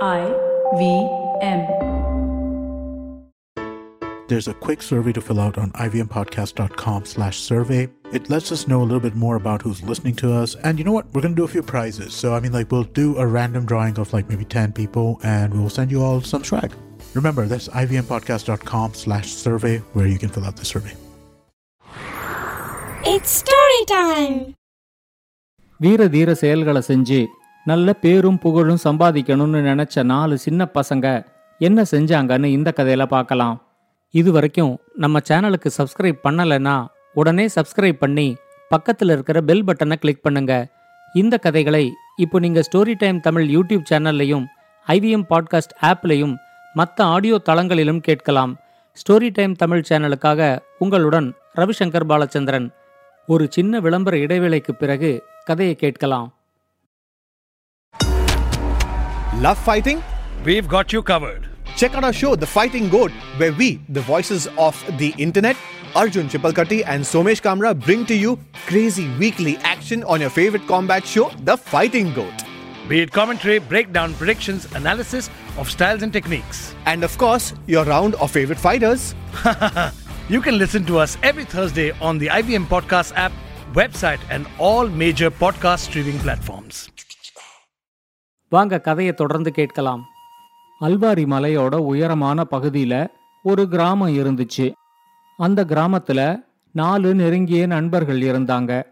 I V M. There's a quick survey to fill out on ivmpodcast.com slash survey. It lets us know a little bit more about who's listening to us. And you know what? We're going to do a few prizes. So, I mean, like, we'll do a random drawing of like maybe 10 people and we'll send you all some swag. Remember, that's ivmpodcast.com slash survey where you can fill out the survey. It's story time. வீர தீர செயல்களை செஞ்சு நல்ல பேரும் புகழும் சம்பாதிக்கணும்னு நினைச்ச நாலு சின்ன பசங்க என்ன செஞ்சாங்கன்னு இந்த கதையில பார்க்கலாம். இது வரைக்கும் நம்ம சேனலுக்கு சப்ஸ்கிரைப் பண்ணலைன்னா உடனே சப்ஸ்கிரைப் பண்ணி பக்கத்தில் இருக்கிற பெல் பட்டனை கிளிக் பண்ணுங்க. இந்த கதைகளை இப்போ நீங்கள் ஸ்டோரி டைம் தமிழ் யூடியூப் சேனல்லையும் ஐவிஎம் பாட்காஸ்ட் ஆப்லையும் மற்ற ஆடியோ தளங்களிலும் கேட்கலாம். ஸ்டோரி டைம் தமிழ் சேனலுக்காக உங்களுடன் ரவிசங்கர் பாலச்சந்திரன். ஒரு சின்ன விளம்பர இடைவேளைக்கு பிறகு கதையை கேட்கலாம். Love fighting? We've got you covered. Check out our show, The Fighting Goat, where we, the voices of the internet, Arjun Chipalkatti and Somesh Kamra, bring to you crazy weekly action on your favorite combat show, The Fighting Goat. Be it commentary, breakdown, predictions, analysis of styles and techniques. And of course, your round of favorite fighters. You can listen to us every Thursday on the IBM Podcast app, website, and all major podcast streaming platforms. வாங்க கதையை தொடர்ந்து கேட்கலாம். அல்வாரி மலையோட உயரமான பகுதியில ஒரு கிராமம் இருந்துச்சு. அந்த கிராமத்துல நாலு நெருங்கிய நண்பர்கள் இருந்தாங்க.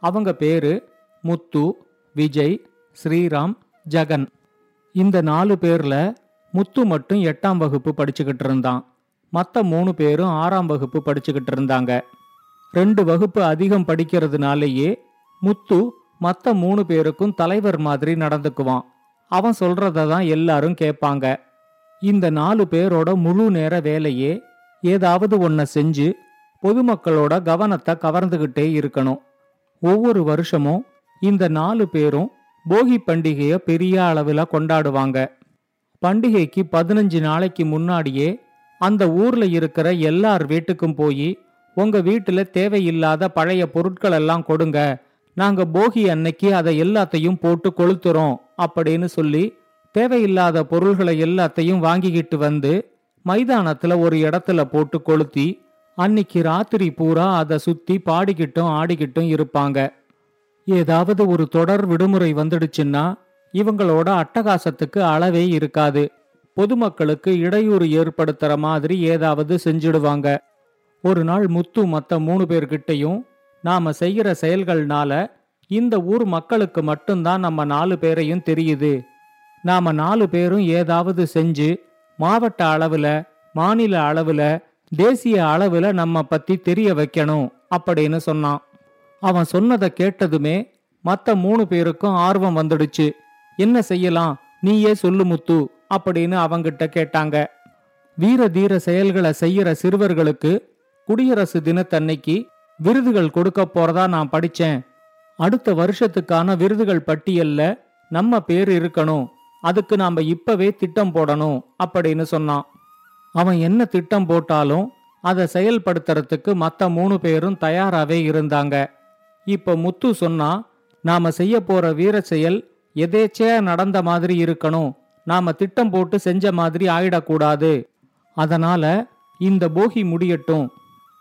அவங்க பேரு முத்து விஜய் ஸ்ரீராம் ஜெகன். இந்த நாலு பேர்ல முத்து மட்டும் எட்டாம் வகுப்பு படிச்சுக்கிட்டு இருந்தான். மற்ற மூணு பேரும் ஆறாம் வகுப்பு படிச்சுக்கிட்டு இருந்தாங்க. ரெண்டு வகுப்பு அதிகம் படிக்கிறதுனாலேயே முத்து மற்ற மூணு பேருக்கும் தலைவர் மாதிரி நடந்துக்குவான். அவன் சொல்றத தான் எல்லாரும் கேட்பாங்க. இந்த நாலு பேரோட முழு நேர வேலையே ஏதாவது ஒன்ன செஞ்சு பொதுமக்களோட கவனத்தை கவர்ந்துகிட்டே இருக்கணும். ஒவ்வொரு வருஷமும் இந்த நாலு பேரும் போகி பண்டிகைய பெரிய அளவில் கொண்டாடுவாங்க. பண்டிகைக்கு பதினஞ்சு நாளைக்கு முன்னாடியே அந்த ஊர்ல இருக்கிற எல்லார் வீட்டுக்கும் போய் உங்க வீட்டுல தேவையில்லாத பழைய பொருட்கள் எல்லாம் கொடுங்க. நாங்க போகி அன்னைக்கு அதை எல்லாத்தையும் போட்டு கொளுத்துறோம். அப்படின்னு சொல்லி தேவையில்லாத பொருள்களை எல்லாத்தையும் வாங்கிக்கிட்டு வந்து மைதானத்துல ஒரு இடத்துல போட்டு கொளுத்தி அன்னிக்கு ராத்திரி பூரா அதை சுத்தி பாடிக்கிட்டும் ஆடிக்கிட்டும் இருப்பாங்க. ஏதாவது ஒரு தொடர் விடுமுறை வந்துடுச்சுன்னா இவங்களோட அட்டகாசத்துக்கு அளவே இருக்காது. பொதுமக்களுக்கு இடையூறு ஏற்படுத்துற மாதிரி ஏதாவது செஞ்சிடுவாங்க. ஒரு நாள் முத்து மத்த மூணு பேர்கிட்டயும் நாம செய்கிற செயல்கள்னால இந்த ஊர் மக்களுக்கு மட்டும்தான் நம்ம நாலு பேரையும் தெரியுது. நாம நாலு பேரும் ஏதாவது செஞ்சு மாவட்ட அளவுல மாநில அளவுல தேசிய அளவுல நம்ம பத்தி தெரிய வைக்கணும் அப்படின்னு சொன்னான். அவன் சொன்னதை கேட்டதுமே மற்ற மூணு பேருக்கும் ஆர்வம் வந்துடுச்சு. என்ன செய்யலாம்? நீயே சொல்லு முத்து அப்படின்னு அவங்கிட்ட கேட்டாங்க. வீர தீர செயல்களை செய்யற சிறுவர்களுக்கு குடியரசு தினத்தன்னைக்கு விருதுகள் கொடுக்க போறதா நான் படிச்சேன். அடுத்த வருஷத்துக்கான விருதுகள் பட்டியல்ல நம்ம பேர் இருக்கணும். அதுக்கு நாம இப்பவே திட்டம் போடணும் அப்படின்னு சொன்னான். அவன் என்ன திட்டம் போட்டாலும் அதை செயல்படுத்துறதுக்கு மற்ற மூணு பேரும் தயாராகவே இருந்தாங்க. இப்ப முத்து சொன்னா நாம செய்ய போற வீர செயல் எதேச்சையா நடந்த மாதிரி இருக்கணும். நாம திட்டம் போட்டு செஞ்ச மாதிரி ஆயிடக்கூடாது. அதனால இந்த போகி முடியட்டும்.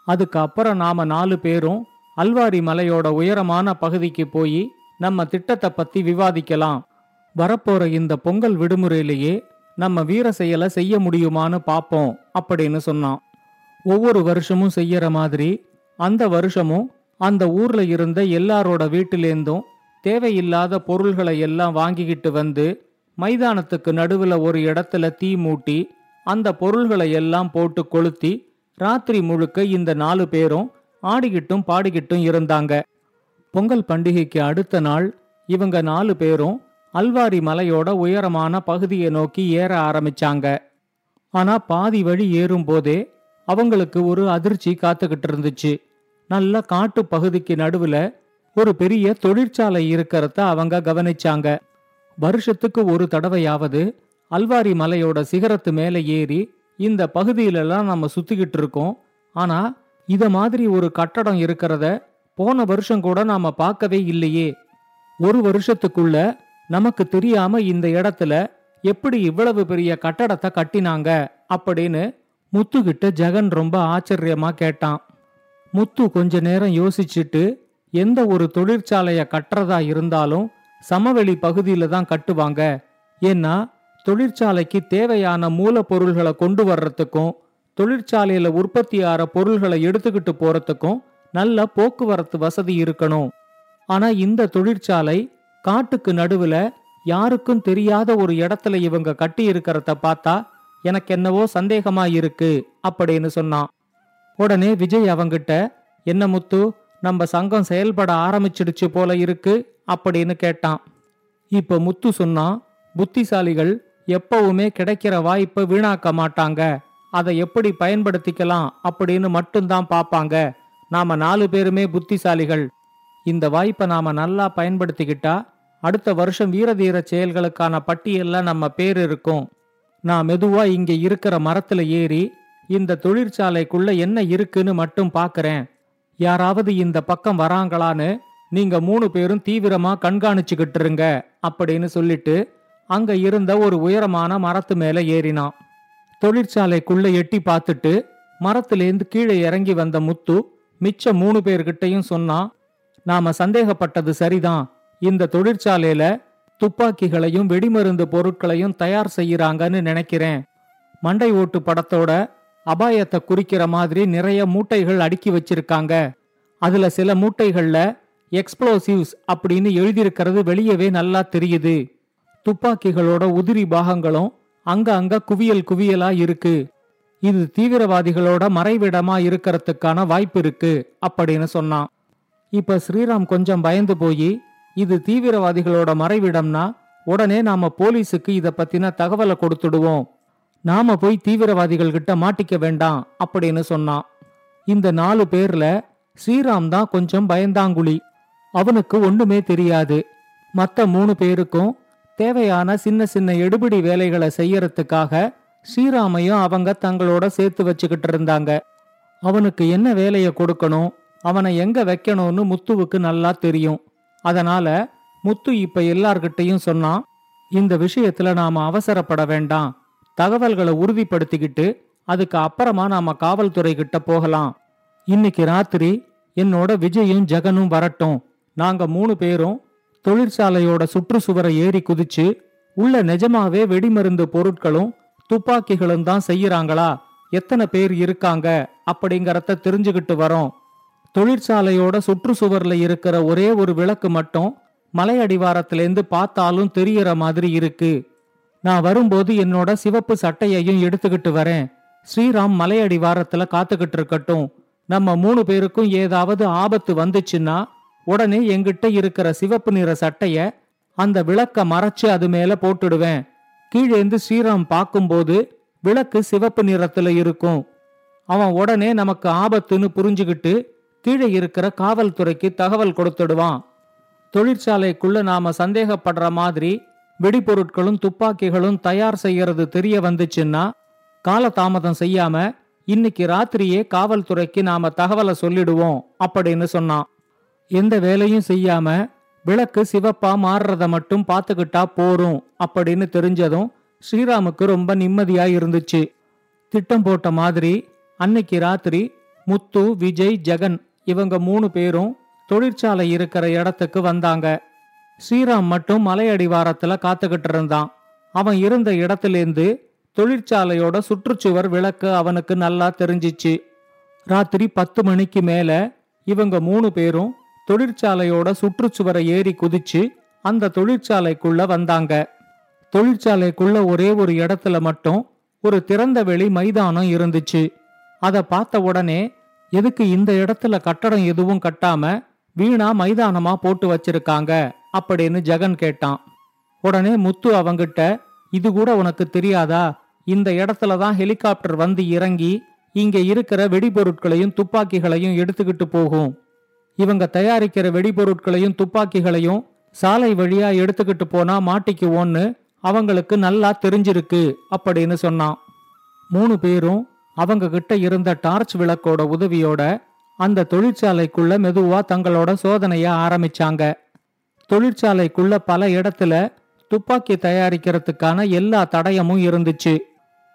அதுக்கு அப்புறம் நாம நாலு பேரும் அல்வாரி மலையோட உயரமான பகுதிக்கு போய் நம்ம திட்டத்தை பத்தி விவாதிக்கலாம். வரப்போற இந்த பொங்கல் விடுமுறையிலேயே நம்ம வீர செயலை செய்ய முடியுமான்னு பாப்போம் அப்படின்னு சொன்னான். ஒவ்வொரு வருஷமும் செய்யற மாதிரி அந்த வருஷமும் அந்த ஊர்ல இருந்த எல்லாரோட வீட்டிலேருந்தும் தேவையில்லாத பொருள்களை எல்லாம் வாங்கிக்கிட்டு வந்து மைதானத்துக்கு நடுவுல ஒரு இடத்துல தீ மூட்டி அந்த பொருள்களை எல்லாம் போட்டு கொளுத்தி ராத்திரி முழுக்க இந்த நாலு பேரும் ஆடிக்கிட்டும் பாடிக்கிட்டும் இருந்தாங்க. பொங்கல் பண்டிகைக்கு அடுத்த நாள் இவங்க நாலு பேரும் அல்வாரி மலையோட உயரமான பகுதியை நோக்கி ஏற ஆரம்பிச்சாங்க. ஆனா பாதி வழி ஏறும்போதே அவங்களுக்கு ஒரு அதிர்ச்சி காத்துக்கிட்டு இருந்துச்சு. நல்ல காட்டு பகுதிக்கு நடுவுல ஒரு பெரிய தொழிற்சாலை இருக்கிறத அவங்க கவனிச்சாங்க. வருஷத்துக்கு ஒரு தடவையாவது அல்வாரி மலையோட சிகரத்து மேலே ஏறி இந்த பகுதியிலெல்லாம் நம்ம சுத்திக்கிட்டு இருக்கோம். ஆனா இத மாதிரி ஒரு கட்டடம் இருக்கிறத போன வருஷம் கூட நாம பார்க்கவே இல்லையே. ஒரு வருஷத்துக்குள்ள நமக்கு தெரியாம இந்த இடத்துல எப்படி இவ்வளவு பெரிய கட்டடத்தை கட்டினாங்க அப்படின்னு முத்துக்கிட்ட ஜெகன் ரொம்ப ஆச்சரியமா கேட்டான். முத்து கொஞ்ச நேரம் யோசிச்சுட்டு எந்த ஒரு தொழிற்சாலைய கட்டுறதா இருந்தாலும் சமவெளி பகுதியில தான் கட்டுவாங்க. ஏன்னா தொழிற்சாலைக்கு தேவையான மூலப்பொருள்களை கொண்டு வர்றதுக்கும் தொழிற்சாலையில உற்பத்தி ஆற பொருள்களை எடுத்துக்கிட்டு போறதுக்கும் நல்ல போக்குவரத்து வசதி இருக்கணும். ஆனா இந்த தொழிற்சாலை காட்டுக்கு நடுவுல யாருக்கும் தெரியாத ஒரு இடத்துல இவங்க கட்டி இருக்கிறத பார்த்தா எனக்கு என்னவோ சந்தேகமா இருக்கு அப்படின்னு சொன்னான். உடனே விஜய் அவங்கிட்ட என்ன முத்து நம்ம சங்கம் செயல்பட ஆரம்பிச்சிடுச்சு போல இருக்கு அப்படின்னு கேட்டான். இப்ப முத்து சொன்னான் புத்திசாலிகள் எப்பவுமே கிடைக்கிற வாய்ப்பை வீணாக்க மாட்டாங்க. அதை எப்படி பயன்படுத்திக்கலாம் அப்படின்னு மட்டும்தான் பார்ப்பாங்க. நாம நாலு பேருமே புத்திசாலிகள். இந்த வாய்ப்பை நாம நல்லா பயன்படுத்திக்கிட்டா அடுத்த வருஷம் வீரதீர செயல்களுக்கான பட்டியல்ல நம்ம பேர் இருக்கும். நான் மெதுவா இங்க இருக்கிற மரத்துல ஏறி இந்த தொழிற்சாலைக்குள்ள என்ன இருக்குன்னு மட்டும் பாக்குறேன் யாராவது இந்த பக்கம் வராங்களான்னு நீங்க மூணு பேரும் தீவிரமா கண்காணிச்சுக்கிட்டு இருங்க அப்படின்னு சொல்லிட்டு அங்க இருந்த ஒரு உயரமான மரத்து மேல ஏறினான். தொழிற்சாலைக்குள்ள எட்டி பார்த்துட்டு மரத்திலேந்து கீழே இறங்கி வந்த முத்து மிச்ச மூணு பேர்கிட்டயும் சொன்னான் நாம சந்தேகப்பட்டது சரிதான். இந்த தொழிற்சாலையில துப்பாக்கிகளையும் வெடிமருந்து பொருட்களையும் தயார் செய்யறாங்கன்னு நினைக்கிறேன். மண்டை ஓட்டு படத்தோட அபாயத்தை குறிக்கிற மாதிரி நிறைய மூட்டைகள் அடுக்கி வச்சிருக்காங்க. அதுல சில மூட்டைகள்ல எக்ஸ்ப்ளோசிவ்ஸ் அப்படின்னு எழுதியிருக்கிறது வெளியவே நல்லா தெரியுது. துப்பாக்கிகளோட உதிரி பாகங்களும் அங்க அங்க குவியல் குவியலா இருக்கு. இது தீவிரவாதிகளோட மறைவிடமா இருக்கிறதுக்கான வாய்ப்பு இருக்கு அப்படின்னு சொன்னான். இப்ப ஸ்ரீராம் கொஞ்சம் பயந்து போய் இது தீவிரவாதிகளோட மறைவிடம்னா உடனே நாம போலீஸுக்கு இத பத்தின தகவலை கொடுத்துடுவோம். நாம போய் தீவிரவாதிகள் கிட்ட மாட்டிக்க வேண்டாம் அப்படின்னு சொன்னான். இந்த நாலு பேர்ல ஸ்ரீராம் தான் கொஞ்சம் பயந்தாங்குழி. அவனுக்கு ஒண்ணுமே தெரியாது. மத்த மூணு பேருக்கும் தேவையான சின்ன சின்ன எடுபிடி வேலைகளை செய்யறதுக்காக ஸ்ரீராமையும் அவங்க தங்களோட சேர்த்து வச்சுக்கிட்டு இருந்தாங்க. அவனுக்கு என்ன வேலையை கொடுக்கணும் அவனை எங்க வைக்கணும்னு முத்துவுக்கு நல்லா தெரியும். அதனால முத்து இப்ப எல்லார்கிட்டையும் சொன்னான் இந்த விஷயத்துல நாம அவசரப்பட வேண்டாம். தகவல்களை உறுதிப்படுத்திக்கிட்டு அதுக்கு அப்புறமா நாம காவல்துறை கிட்ட போகலாம். இன்னைக்கு ராத்திரி என்னோட விஜயும் ஜெகனும் வரட்டும். நாங்க மூணு பேரும் தொழிற்சாலையோட சுற்றுச்சுவரை ஏறி குதிச்சு உள்ள நிஜமாவே வெடிமருந்து பொருட்களும் துப்பாக்கிகளும் தான் செய்யறாங்களா? எத்தனை பேர் இருக்காங்க? அப்படிங்கறத தெரிஞ்சுக்கிட்டு வரோம். தொழிற்சாலையோட சுற்றுச்சுவர்ல இருக்கிற ஒரே ஒரு விளக்கு மட்டும் மலை அடிவாரத்திலேருந்து பார்த்தாலும் தெரியற மாதிரி இருக்கு. நான் வரும்போது என்னோட சிவப்பு சட்டையையும் எடுத்துக்கிட்டு வரேன். ஸ்ரீராம் மலை அடிவாரத்துல காத்துக்கிட்டு இருக்கட்டும். நம்ம மூணு பேருக்கும் ஏதாவது ஆபத்து வந்துச்சுன்னா உடனே எங்கிட்ட இருக்கிற சிவப்பு நிற சட்டைய அந்த விளக்க மறைச்சு அது மேல போட்டுடுவேன். கீழேந்து ஸ்ரீராம் பார்க்கும்போது விளக்கு சிவப்பு நிறத்துல இருக்கும். அவன் உடனே நமக்கு ஆபத்துன்னு புரிஞ்சுகிட்டு கீழே இருக்கிற காவல்துறைக்கு தகவல் கொடுத்துடுவான். தொழிற்சாலைக்குள்ள நாம சந்தேகப்படுற மாதிரி வெடிபொருட்களும் துப்பாக்கிகளும் தயார் செய்யறது தெரிய வந்துச்சுன்னா காலதாமதம் செய்யாம இன்னைக்கு ராத்திரியே காவல்துறைக்கு நாம தகவலை சொல்லிடுவோம் அப்படின்னு சொன்னான். எந்த வேலையும் செய்யாம விளக்கு சிவப்பா மாறுறத மட்டும் பார்த்துக்கிட்டா போரும் அப்படின்னு தெரிஞ்சதும் ஸ்ரீராமுக்கு ரொம்ப நிம்மதியா இருந்துச்சு. திட்டம் போட்ட மாதிரி அன்னைக்கு ராத்திரி முத்து விஜய் ஜெகன் இவங்க மூணு பேரும் தொழிற்சாலை இருக்கிற இடத்துக்கு வந்தாங்க. ஸ்ரீராம் மட்டும் மலையடிவாரத்துல காத்துக்கிட்டு இருந்தான். அவன் இருந்த இடத்திலேருந்து தொழிற்சாலையோட சுற்றுச்சுவர் விளக்கு அவனுக்கு நல்லா தெரிஞ்சிச்சு. ராத்திரி பத்து மணிக்கு மேல இவங்க மூணு பேரும் தொழிற்சாலையோட சுற்றுச்சுவரை ஏறி குதிச்சு அந்த தொழிற்சாலைக்குள்ள வந்தாங்க. தொழிற்சாலைக்குள்ள ஒரே ஒரு இடத்துல மட்டும் ஒரு திறந்த வெளி மைதானம் இருந்துச்சு. அதை பார்த்த உடனே எதுக்கு இந்த இடத்துல கட்டடம் எதுவும் கட்டாம வீணா மைதானமா போட்டு வச்சிருக்காங்க அப்படின்னு ஜெகன் கேட்டான். உடனே முத்து அவங்கிட்ட இது கூட உனக்கு தெரியாதா? இந்த இடத்துல தான் ஹெலிகாப்டர் வந்து இறங்கி இங்க இருக்கிற வெடிபொருட்களையும் துப்பாக்கிகளையும் எடுத்துக்கிட்டு போகும். இவங்க தயாரிக்கிற வெடிபொருட்களையும் துப்பாக்கிகளையும் சாலை வழியா எடுத்துக்கிட்டு போனா மாட்டிக்குவோன்னு அவங்களுக்கு நல்லா தெரிஞ்சிருக்கு அப்படின்னு சொன்னான். மூணு பேரும் அவங்க கிட்ட இருந்த டார்ச் விளக்கோட உதவியோட அந்த தொழிற்சாலைக்குள்ள மெதுவா தங்களோட சோதனைய ஆரம்பிச்சாங்க. தொழிற்சாலைக்குள்ள பல இடத்துல துப்பாக்கி தயாரிக்கிறதுக்கான எல்லா தடயமும் இருந்துச்சு.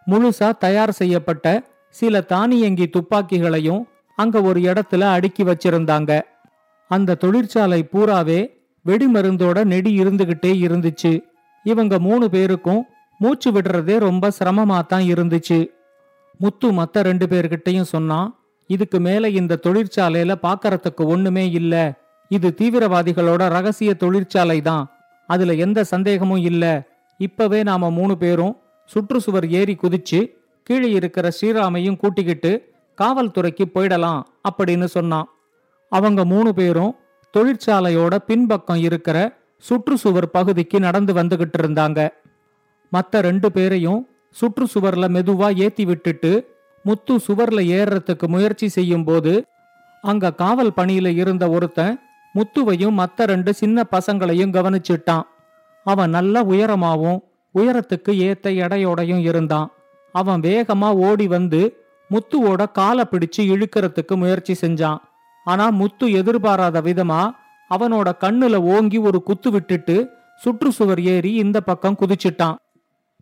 முழுசா தயார் செய்யப்பட்ட சில தானியங்கி துப்பாக்கிகளையும் அங்க ஒரு இடத்துல அடுக்கி வச்சிருந்தாங்க. அந்த தொழிற்சாலை பூராவே வெடிமருந்தோட நெடி இருந்துகிட்டே இருந்துச்சு. இவங்க மூணு பேருக்கும் மூச்சு விடுறதே ரொம்ப சிரமமா தான் இருந்துச்சு. முத்து மத்த ரெண்டு பேர்கிட்டையும் சொன்னான் இதுக்கு மேல இந்த தொழிற்சாலையில பாக்கறதுக்கு ஒண்ணுமே இல்ல. இது தீவிரவாதிகளோட ரகசிய தொழிற்சாலை தான். அதுல எந்த சந்தேகமும் இல்ல. இப்பவே நாம மூணு பேரும் சுற்றுச்சுவர் ஏறி குதிச்சு கீழே இருக்கிற ஸ்ரீராமையும் கூட்டிக்கிட்டு காவல்துறைக்கு போயிடலாம் அப்படின்னு சொன்னான். அவங்க மூணு பேரும் தொழிற்சாலையோட பின்பக்கம் இருக்கிற சுற்றுச்சுவர் பகுதிக்கு நடந்து வந்துகிட்டு இருந்தாங்க. மற்ற ரெண்டு பேரையும் சுற்றுச்சுவர்ல மெதுவா ஏத்தி விட்டுட்டு முத்து சுவர்ல ஏறுறதுக்கு முயற்சி செய்யும் போது அங்க காவல் பணியில இருந்த ஒருத்தன் முத்துவையும் மத்த ரெண்டு சின்ன பசங்களையும் கவனிச்சிட்டான். அவன் நல்ல உயரமாவும் உயரத்துக்கு ஏத்த எடையோடையும் இருந்தான். அவன் வேகமா ஓடி வந்து முத்துவோட காலை பிடிச்சு இழுக்கிறதுக்கு முயற்சி செஞ்சான். ஆனா முத்து எதிர்பாராத விதமா அவனோட கண்ணுல ஓங்கி ஒரு குத்து விட்டுட்டு சுற்றுச்சுவர் ஏறி இந்த பக்கம் குதிச்சிட்டான்.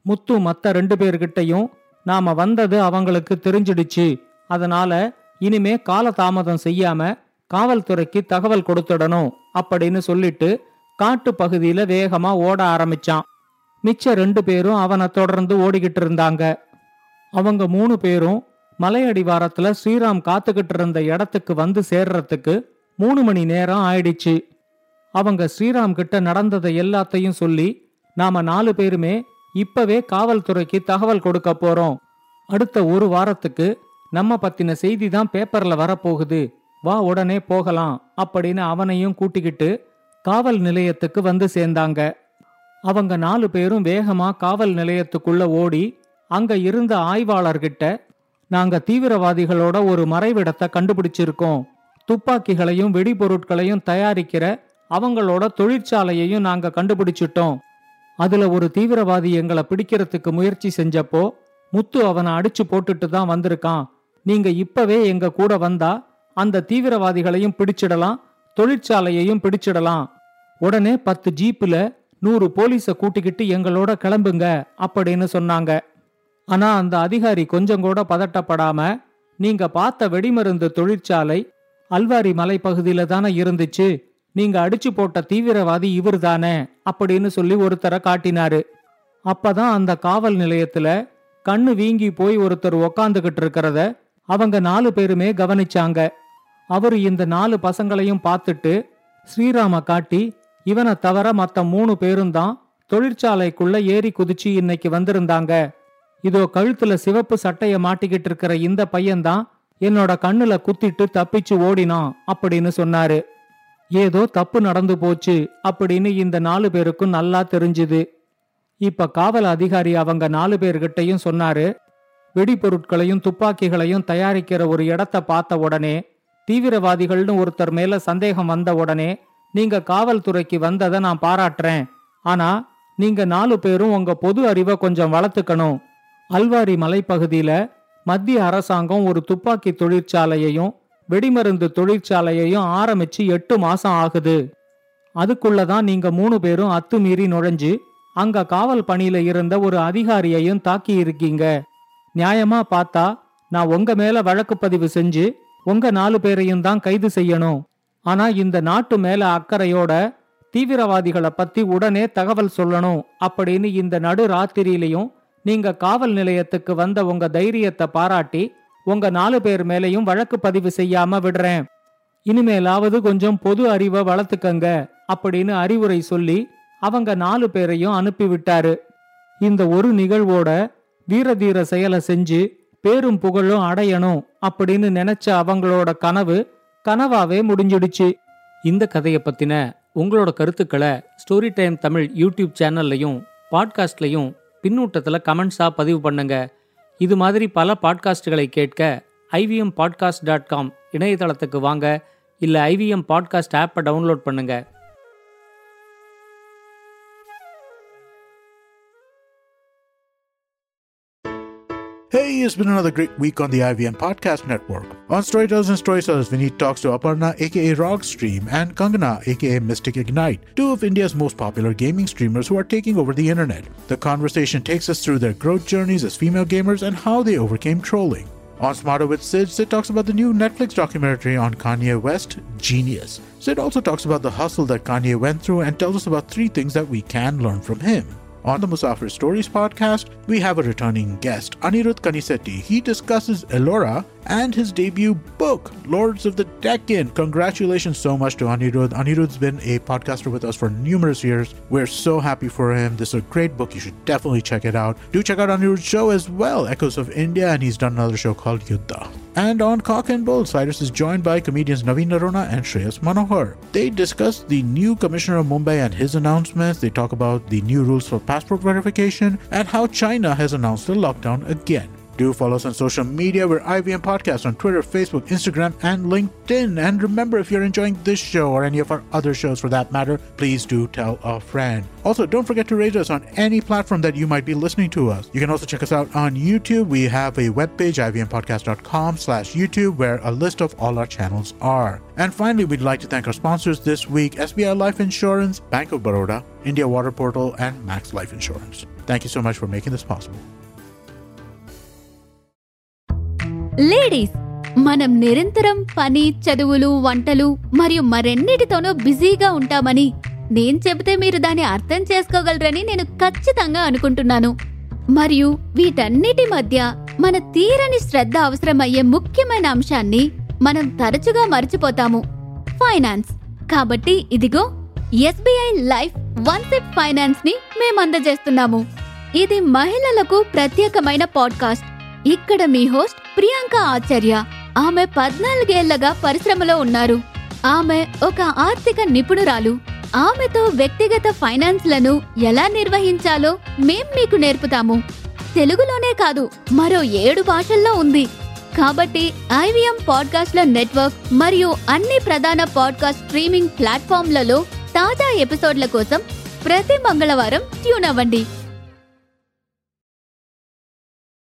முத்து மத்த ரெண்டு பேர்கிட்டயும் நாம வந்தது அவங்களுக்கு தெரிஞ்சிடுச்சு. அதனால இனிமே கால தாமதம் செய்யாம காவல்துறைக்கு தகவல் கொடுத்துடணும் அப்படின்னு சொல்லிட்டு காட்டு பகுதியில வேகமா ஓட ஆரம்பிச்சான். மிச்ச ரெண்டு பேரும் அவனை தொடர்ந்து ஓடிக்கிட்டு இருந்தாங்க. அவங்க மூணு பேரும் மலையடிவாரத்துல ஸ்ரீராம் காத்துக்கிட்டு இருந்த இடத்துக்கு வந்து சேர்றதுக்கு மூணு மணி நேரம் ஆயிடுச்சு. அவங்க ஸ்ரீராம் கிட்ட நடந்ததை எல்லாத்தையும் சொல்லி நாம நாலு பேருமே இப்பவே காவல்துறைக்கு தகவல் கொடுக்க போறோம். அடுத்த ஒரு வாரத்துக்கு நம்ம பத்தின செய்தி தான் பேப்பர்ல வரப்போகுது. வா உடனே போகலாம் அப்படின்னு அவனையும் கூட்டிக்கிட்டு காவல் நிலையத்துக்கு வந்து சேர்ந்தாங்க. அவங்க நாலு பேரும் வேகமா காவல் நிலையத்துக்குள்ள ஓடி அங்க இருந்த ஆய்வாளர்கிட்ட நாங்க தீவிரவாதிகளோட ஒரு மறைவிடத்தை கண்டுபிடிச்சிருக்கோம். துப்பாக்கிகளையும் வெடிபொருட்களையும் தயாரிக்கிற அவங்களோட தொழிற்சாலையையும் நாங்க கண்டுபிடிச்சிட்டோம். அதுல ஒரு தீவிரவாதி எங்களை பிடிக்கிறதுக்கு முயற்சி செஞ்சப்போ முத்து அவனை அடிச்சு போட்டுட்டு தான் வந்திருக்கான். நீங்க இப்பவே எங்க கூட வந்தா அந்த தீவிரவாதிகளையும் பிடிச்சிடலாம் தொழிற்சாலையையும் பிடிச்சிடலாம். உடனே பத்து ஜீப்புல நூறு போலீஸ கூட்டிக்கிட்டு எங்களோட கிளம்புங்க அப்படின்னு சொன்னாங்க. ஆனா அந்த அதிகாரி கொஞ்சம் கூட பதட்டப்படாம நீங்க பார்த்த வெடிமருந்து தொழிற்சாலை அல்வாரி மலைப்பகுதியில தானே இருந்துச்சு. நீங்க அடிச்சு போட்ட தீவிரவாதி இவர் தானே அப்படின்னு சொல்லி ஒருத்தரை காட்டினாரு. அப்பதான் அந்த காவல் நிலையத்துல கண்ணு வீங்கி போய் ஒருத்தர் உக்காந்துகிட்டு இருக்கிறத அவங்க நாலு பேருமே கவனிச்சாங்க. அவரு இந்த நாலு பசங்களையும் பார்த்துட்டு ஸ்ரீராம காட்டி இவனை தவிர மற்ற மூணு பேரும் தான் தொழிற்சாலைக்குள்ள ஏறி குதிச்சு இன்னைக்கு வந்திருந்தாங்க. இதோ கழுத்துல சிவப்பு சட்டைய மாட்டிக்கிட்டு இருக்கிற இந்த பையன்தான் என்னோட கண்ணுல குத்திட்டு தப்பிச்சு ஓடினான் அப்படின்னு சொன்னாரு. ஏதோ தப்பு நடந்து போச்சு அப்படின்னு இந்த நாலு பேருக்கும் நல்லா தெரிஞ்சுது. இப்ப காவல் அதிகாரி அவங்க நாலு பேர்கிட்டயும் சொன்னாரு. வெடிபொருட்களையும் துப்பாக்கிகளையும் தயாரிக்கிற ஒரு இடத்த பார்த்த உடனே தீவிரவாதிகள்னு ஒருத்தர் மேல சந்தேகம் வந்த உடனே நீங்க காவல்துறைக்கு வந்ததை நான் பாராட்டுறேன். ஆனா நீங்க நாலு பேரும் உங்க பொது அறிவை கொஞ்சம் வளர்த்துக்கணும். அல்வாரி மலைப்பகுதியில மத்திய அரசாங்கம் ஒரு துப்பாக்கி தொழிற்சாலையையும் வெடிமருந்து தொழிற்சாலையையும் ஆரம்பிச்சு எட்டு மாசம் ஆகுது. அதுக்குள்ளதான் நீங்க மூணு பேரும் அத்துமீறி நுழைஞ்சு அங்க காவல் பணியில இருந்த ஒரு அதிகாரியையும் தாக்கி இருக்கீங்க. நியாயமா பார்த்தா நான் உங்க மேல வழக்கு பதிவு செஞ்சு உங்க நாலு பேரையும் தான் கைது செய்யணும். ஆனா இந்த நாட்டு மேல அக்கறையோட தீவிரவாதிகளை பத்தி உடனே தகவல் சொல்லணும் அப்படின்னு இந்த நடு ராத்திரியிலையும் நீங்க காவல் நிலையத்துக்கு வந்த உங்க தைரியத்தை பாராட்டி உங்க நாலு பேர் மேலையும் வழக்கு பதிவு செய்யாம விடுறேன். இனிமேலாவது கொஞ்சம் பொது அறிவை வளர்த்துக்கங்க அப்படின்னு அறிவுரை சொல்லி அவங்க நாலு பேரையும் அனுப்பிவிட்டாரு. இந்த ஒரு நிகழ்வோட வீரதீர செயலை செஞ்சு பேரும் புகழும் அடையணும் அப்படின்னு நினைச்ச அவங்களோட கனவு கனவாவே முடிஞ்சிடுச்சு. இந்த கதையை பத்தின உங்களோட கருத்துக்களை ஸ்டோரி டைம் தமிழ் யூடியூப் சேனல்லையும் பாட்காஸ்ட்லையும் பின்னூட்டத்தில் கமெண்ட்ஸாக பதிவு பண்ணுங்க. இது மாதிரி பல பாட்காஸ்டுகளை கேட்க ஐவிஎம் பாட்காஸ்ட் டாட் காம் இணையதளத்துக்கு வாங்க. இல்லை ஐவிஎம் பாட்காஸ்ட் ஆப்பை டவுன்லோட் பண்ணுங்கள் Hey, it's been another great week on the IVM Podcast Network. On Storytellers and Storytellers, Vineet talks to Aparna, aka Rogstream, and Kangana, aka Mystic Ignite, two of India's most popular gaming streamers who are taking over the internet. The conversation takes us through their growth journeys as female gamers and how they overcame trolling. On Smarter with Sid, Sid talks about the new Netflix documentary on Kanye West, Genius. Sid also talks about the hustle that Kanye went through and tells us about three things that we can learn from him. On the Musafir Stories podcast, we have a returning guest, Anirudh Kanisetti. He discusses Elora and his debut book, Lords of the Deccan. Congratulations so much to Anirudh. Anirudh's been a podcaster with us for numerous years. We're so happy for him. This is a great book. You should definitely check it out. Do check out Anirudh's show as well, Echoes of India, and he's done another show called Yuddha. And on Cock and Bull, Cyrus is joined by comedians Naveen Narona and Shreyas Manohar. They discuss the new commissioner of Mumbai and his announcements. They talk about the new rules for passport verification and how China has announced a lockdown again. Do follow us on social media. We're IVM Podcast on Twitter, Facebook, Instagram, and LinkedIn. And remember, if you're enjoying this show or any of our other shows for that matter, please do tell a friend. Also, don't forget to rate us on any platform that you might be listening to us. You can also check us out on YouTube. We have a webpage, ivmpodcast.com slash YouTube, where a list of all our channels are. And finally, we'd like to thank our sponsors this week, SBI Life Insurance, Bank of Baroda, India Water Portal, and Max Life Insurance. Thank you so much for making this possible. Ladies మనం నిరంతరం పని చదువులు వంటలు మరియు మరెన్నిటితోనూ బిజీగా ఉంటామని నేను చెబితే మీరు దాన్ని అర్థం చేసుకోగలరని నేను ఖచ్చితంగా అనుకుంటున్నాను. మరియు వీటన్నిటి మధ్య మన తీరని శ్రద్ధ అవసరమయ్యే ముఖ్యమైన అంశాన్ని మనం తరచుగా మర్చిపోతాము. ఫైనాన్స్. కాబట్టి ఇదిగో ఎస్బీఐ లైఫ్ వన్ సిప్ ఫైనాన్స్ని మేము అందజేస్తున్నాము. ఇది మహిళలకు ప్రత్యేకమైన పాడ్కాస్ట్. ఇక్కడ మీ హోస్ట్ ప్రియాంక ఆచార్య. ఆమె పద్నాలుగేళ్ళగా పరిశ్రమలో ఉన్నారు. ఆమె ఒక ఆర్థిక నిపుణురాలు. ఆమెతో వ్యక్తిగత ఫైనాన్స్లను ఎలా నిర్వహించాలో మేం మీకు నేర్పుతాము. తెలుగులోనే కాదు మరో ఏడు భాషల్లో ఉంది. కాబట్టి ఐవీఎం పాడ్కాస్ట్ల నెట్వర్క్ మరియు అన్ని ప్రధాన పాడ్కాస్ట్ స్ట్రీమింగ్ ప్లాట్ఫామ్లలో తాజా ఎపిసోడ్ల కోసం ప్రతి మంగళవారం ట్యూన్ అవ్వండి.